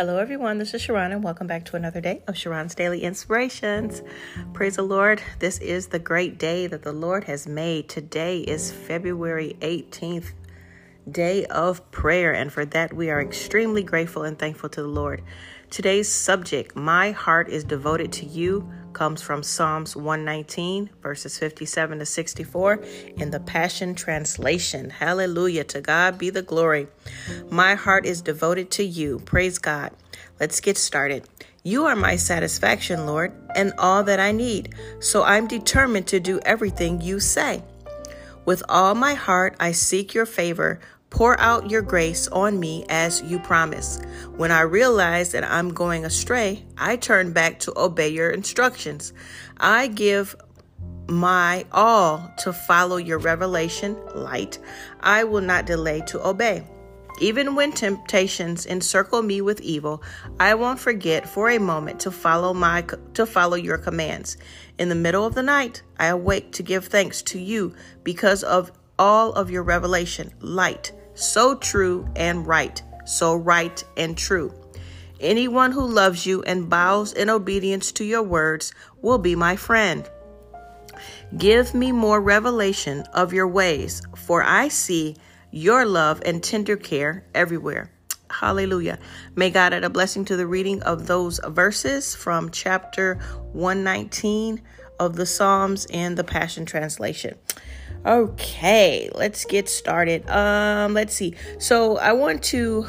Hello, everyone. This is Sharron, and welcome back to another day of Sharron's Daily Inspirations. Praise the Lord. This is the great day that the Lord has made. Today is February 18th, day of prayer, and for that we are extremely grateful and thankful to the Lord. Today's subject, My Heart is Devoted to You, comes from Psalms 119, verses 57 to 64 in the Passion Translation. Hallelujah. To God be the glory. My heart is devoted to you. Praise God. Let's get started. You are my satisfaction, Lord, and all that I need. So I'm determined to do everything you say. With all my heart, I seek your favor. Pour out your grace on me as you promise. When I realize that I'm going astray, I turn back to obey your instructions. I give my all to follow your revelation light. I will not delay to obey. Even when temptations encircle me with evil, I won't forget for a moment to follow my to follow your commands. In the middle of the night, I awake to give thanks to you because of all of your revelation light so true and right, so right and true. Anyone who loves you and bows in obedience to your words will be my friend. Give me more revelation of your ways, for I see your love and tender care everywhere. Hallelujah. May God add a blessing to the reading of those verses from chapter 119 of the Psalms in the Passion Translation. Okay, let's get started. Um, let's see. So I want to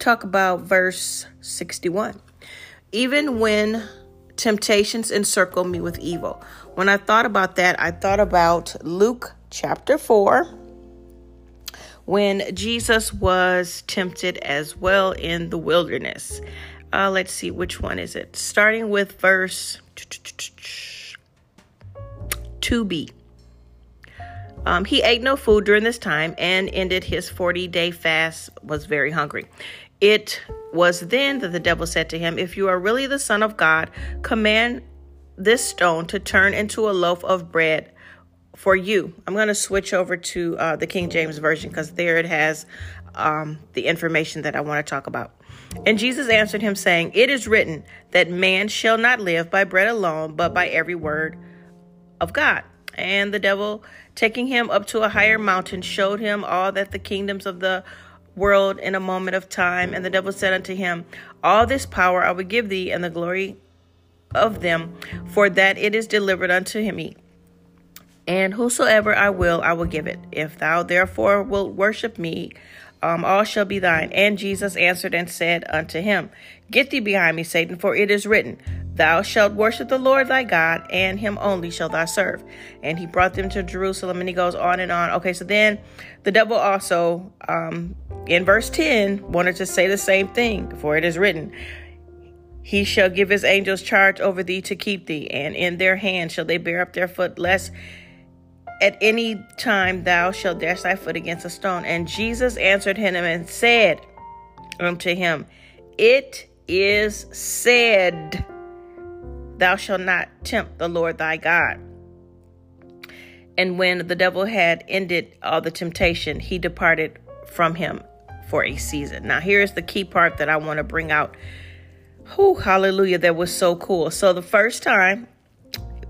talk about verse 61. Even when temptations encircle me with evil. When I thought about that, I thought about Luke chapter 4 when Jesus was tempted as well in the wilderness. Uh, let's see, which one is it? Starting with verse 2b. Um, he ate no food during this time and ended his 40 day fast, was very hungry. It was then that the devil said to him, If you are really the Son of God, command this stone to turn into a loaf of bread for you. I'm going to switch over to uh, the King James Version because there it has um, the information that I want to talk about. And Jesus answered him, saying, It is written that man shall not live by bread alone, but by every word of God. And the devil, taking him up to a higher mountain, showed him all that the kingdoms of the world in a moment of time. And the devil said unto him, All this power I will give thee, and the glory of them, for that it is delivered unto me. And whosoever I will, I will give it. If thou therefore wilt worship me, um, all shall be thine. And Jesus answered and said unto him, Get thee behind me, Satan, for it is written, Thou shalt worship the Lord thy God, and him only shalt thou serve. And he brought them to Jerusalem, and he goes on and on. Okay, so then the devil also, um, in verse 10, wanted to say the same thing, for it is written, He shall give his angels charge over thee to keep thee, and in their hand shall they bear up their foot, lest at any time thou shalt dash thy foot against a stone. And Jesus answered him and said unto him, It is said, Thou shalt not tempt the Lord thy God. And when the devil had ended all the temptation, he departed from him for a season. Now, here's the key part that I want to bring out. Whew, hallelujah, that was so cool. So, the first time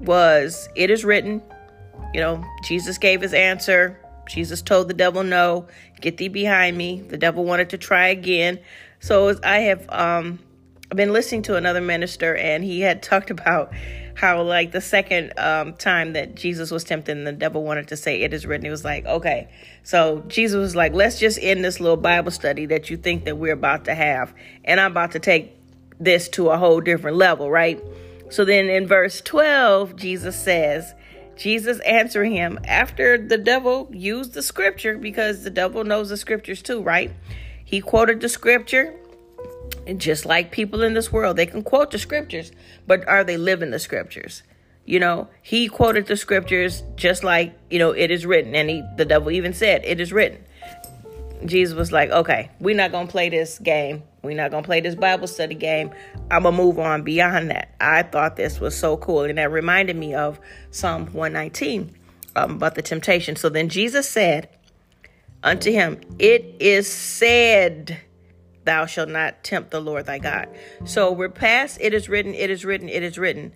was, It is written, you know, Jesus gave his answer. Jesus told the devil no, get thee behind me. The devil wanted to try again. So I have um been listening to another minister, and he had talked about how, like, the second um, time that Jesus was tempted, and the devil wanted to say, It is written. He was like, Okay. So Jesus was like, Let's just end this little Bible study that you think that we're about to have. And I'm about to take this to a whole different level, right? So then in verse 12, Jesus says, Jesus answering him after the devil used the scripture because the devil knows the scriptures too, right? He quoted the scripture and just like people in this world, they can quote the scriptures, but are they living the scriptures? You know, he quoted the scriptures just like, you know, it is written. And he, the devil even said, it is written. Jesus was like, okay, we're not going to play this game. We're not going to play this Bible study game. I'm going to move on beyond that. I thought this was so cool. And that reminded me of Psalm 119 um, about the temptation. So then Jesus said unto him, It is said, thou shalt not tempt the Lord thy God. So we're past it is written, it is written, it is written.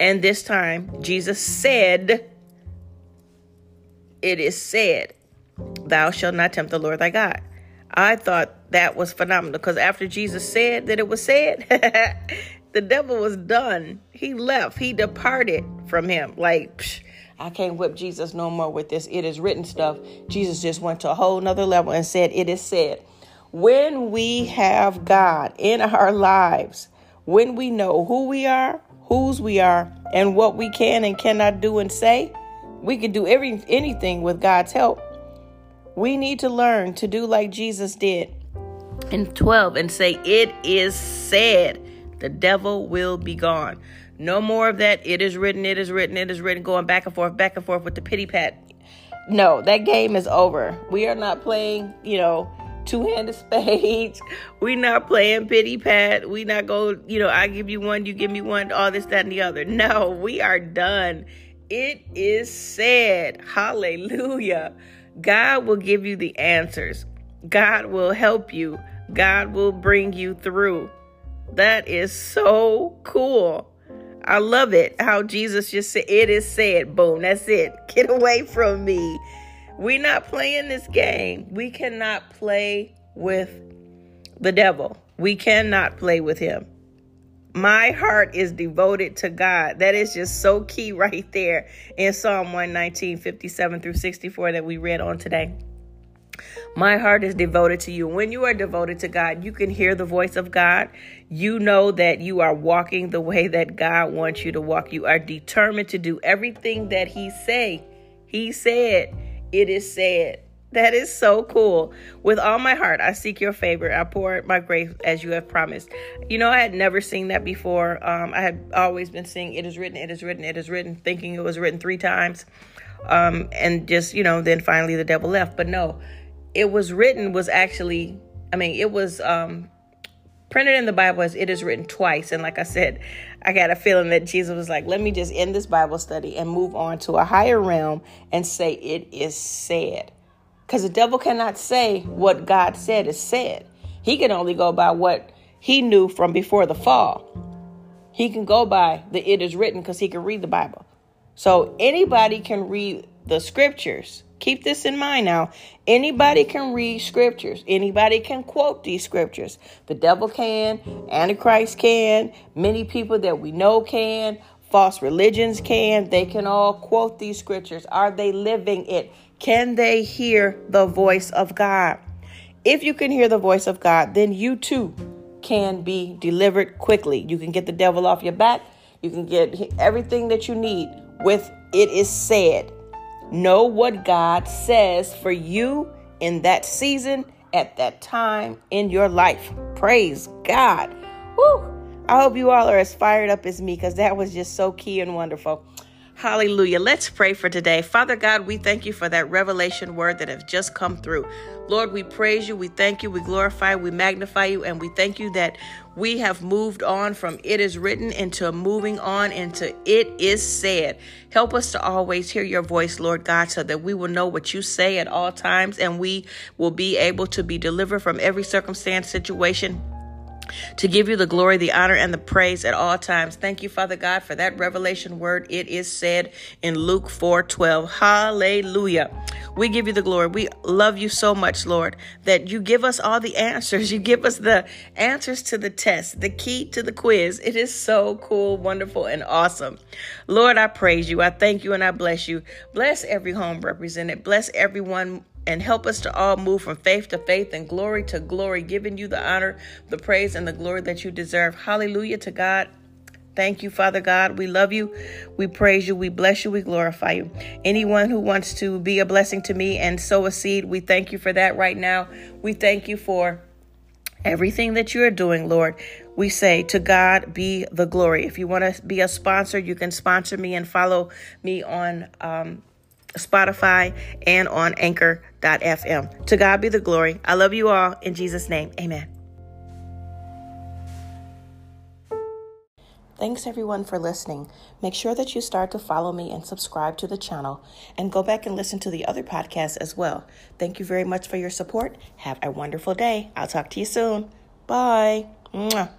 And this time Jesus said, It is said, thou shalt not tempt the Lord thy God. I thought that was phenomenal because after Jesus said that it was said, the devil was done. He left, he departed from him. Like, psh, I can't whip Jesus no more with this it is written stuff. Jesus just went to a whole nother level and said, It is said. When we have God in our lives, when we know who we are, whose we are, and what we can and cannot do and say, we can do every anything with God's help. We need to learn to do like Jesus did in 12 and say, It is said, the devil will be gone. No more of that. It is written, it is written, it is written, going back and forth, back and forth with the pity pat. No, that game is over. We are not playing, you know, two handed spades. We not playing pity pat. We not go, you know, I give you one, you give me one, all this, that, and the other. No, we are done. It is said, hallelujah. God will give you the answers. God will help you. God will bring you through. That is so cool. I love it how Jesus just said, It is said. Boom, that's it. Get away from me. We're not playing this game. We cannot play with the devil. We cannot play with him. My heart is devoted to God. That is just so key right there in Psalm 119, 57 through 64 that we read on today. My heart is devoted to you. When you are devoted to God, you can hear the voice of God. You know that you are walking the way that God wants you to walk. You are determined to do everything that He say. He said, "It is said." That is so cool. With all my heart, I seek your favor. I pour my grace as you have promised. You know, I had never seen that before. Um, I had always been saying, It is written, it is written, it is written, thinking it was written three times. Um, and just, you know, then finally the devil left. But no, it was written was actually, I mean, it was um, printed in the Bible as it is written twice. And like I said, I got a feeling that Jesus was like, let me just end this Bible study and move on to a higher realm and say it is said. Because the devil cannot say what God said is said. He can only go by what he knew from before the fall. He can go by the it is written because he can read the Bible. So anybody can read the scriptures Keep this in mind now. Anybody can read scriptures. Anybody can quote these scriptures. The devil can, Antichrist can, many people that we know can, false religions can. They can all quote these scriptures. Are they living it? Can they hear the voice of God? If you can hear the voice of God, then you too can be delivered quickly. You can get the devil off your back. You can get everything that you need with it is said. Know what God says for you in that season, at that time in your life. Praise God. Woo! I hope you all are as fired up as me because that was just so key and wonderful. Hallelujah. Let's pray for today. Father God, we thank you for that revelation word that has just come through. Lord, we praise you, we thank you, we glorify, we magnify you, and we thank you that we have moved on from it is written into moving on into it is said. Help us to always hear your voice, Lord God, so that we will know what you say at all times and we will be able to be delivered from every circumstance, situation, to give you the glory, the honor, and the praise at all times. Thank you, Father God, for that revelation word. It is said in Luke 4 12. Hallelujah. We give you the glory. We love you so much, Lord, that you give us all the answers. You give us the answers to the test, the key to the quiz. It is so cool, wonderful, and awesome. Lord, I praise you. I thank you and I bless you. Bless every home represented. Bless everyone and help us to all move from faith to faith and glory to glory, giving you the honor, the praise, and the glory that you deserve. Hallelujah to God. Thank you, Father God. We love you. We praise you. We bless you. We glorify you. Anyone who wants to be a blessing to me and sow a seed, we thank you for that right now. We thank you for everything that you are doing, Lord. We say to God be the glory. If you want to be a sponsor, you can sponsor me and follow me on um, Spotify, and on anchor.fm. To God be the glory. I love you all. In Jesus' name, amen. Thanks everyone for listening. Make sure that you start to follow me and subscribe to the channel and go back and listen to the other podcasts as well. Thank you very much for your support. Have a wonderful day. I'll talk to you soon. Bye. Mwah.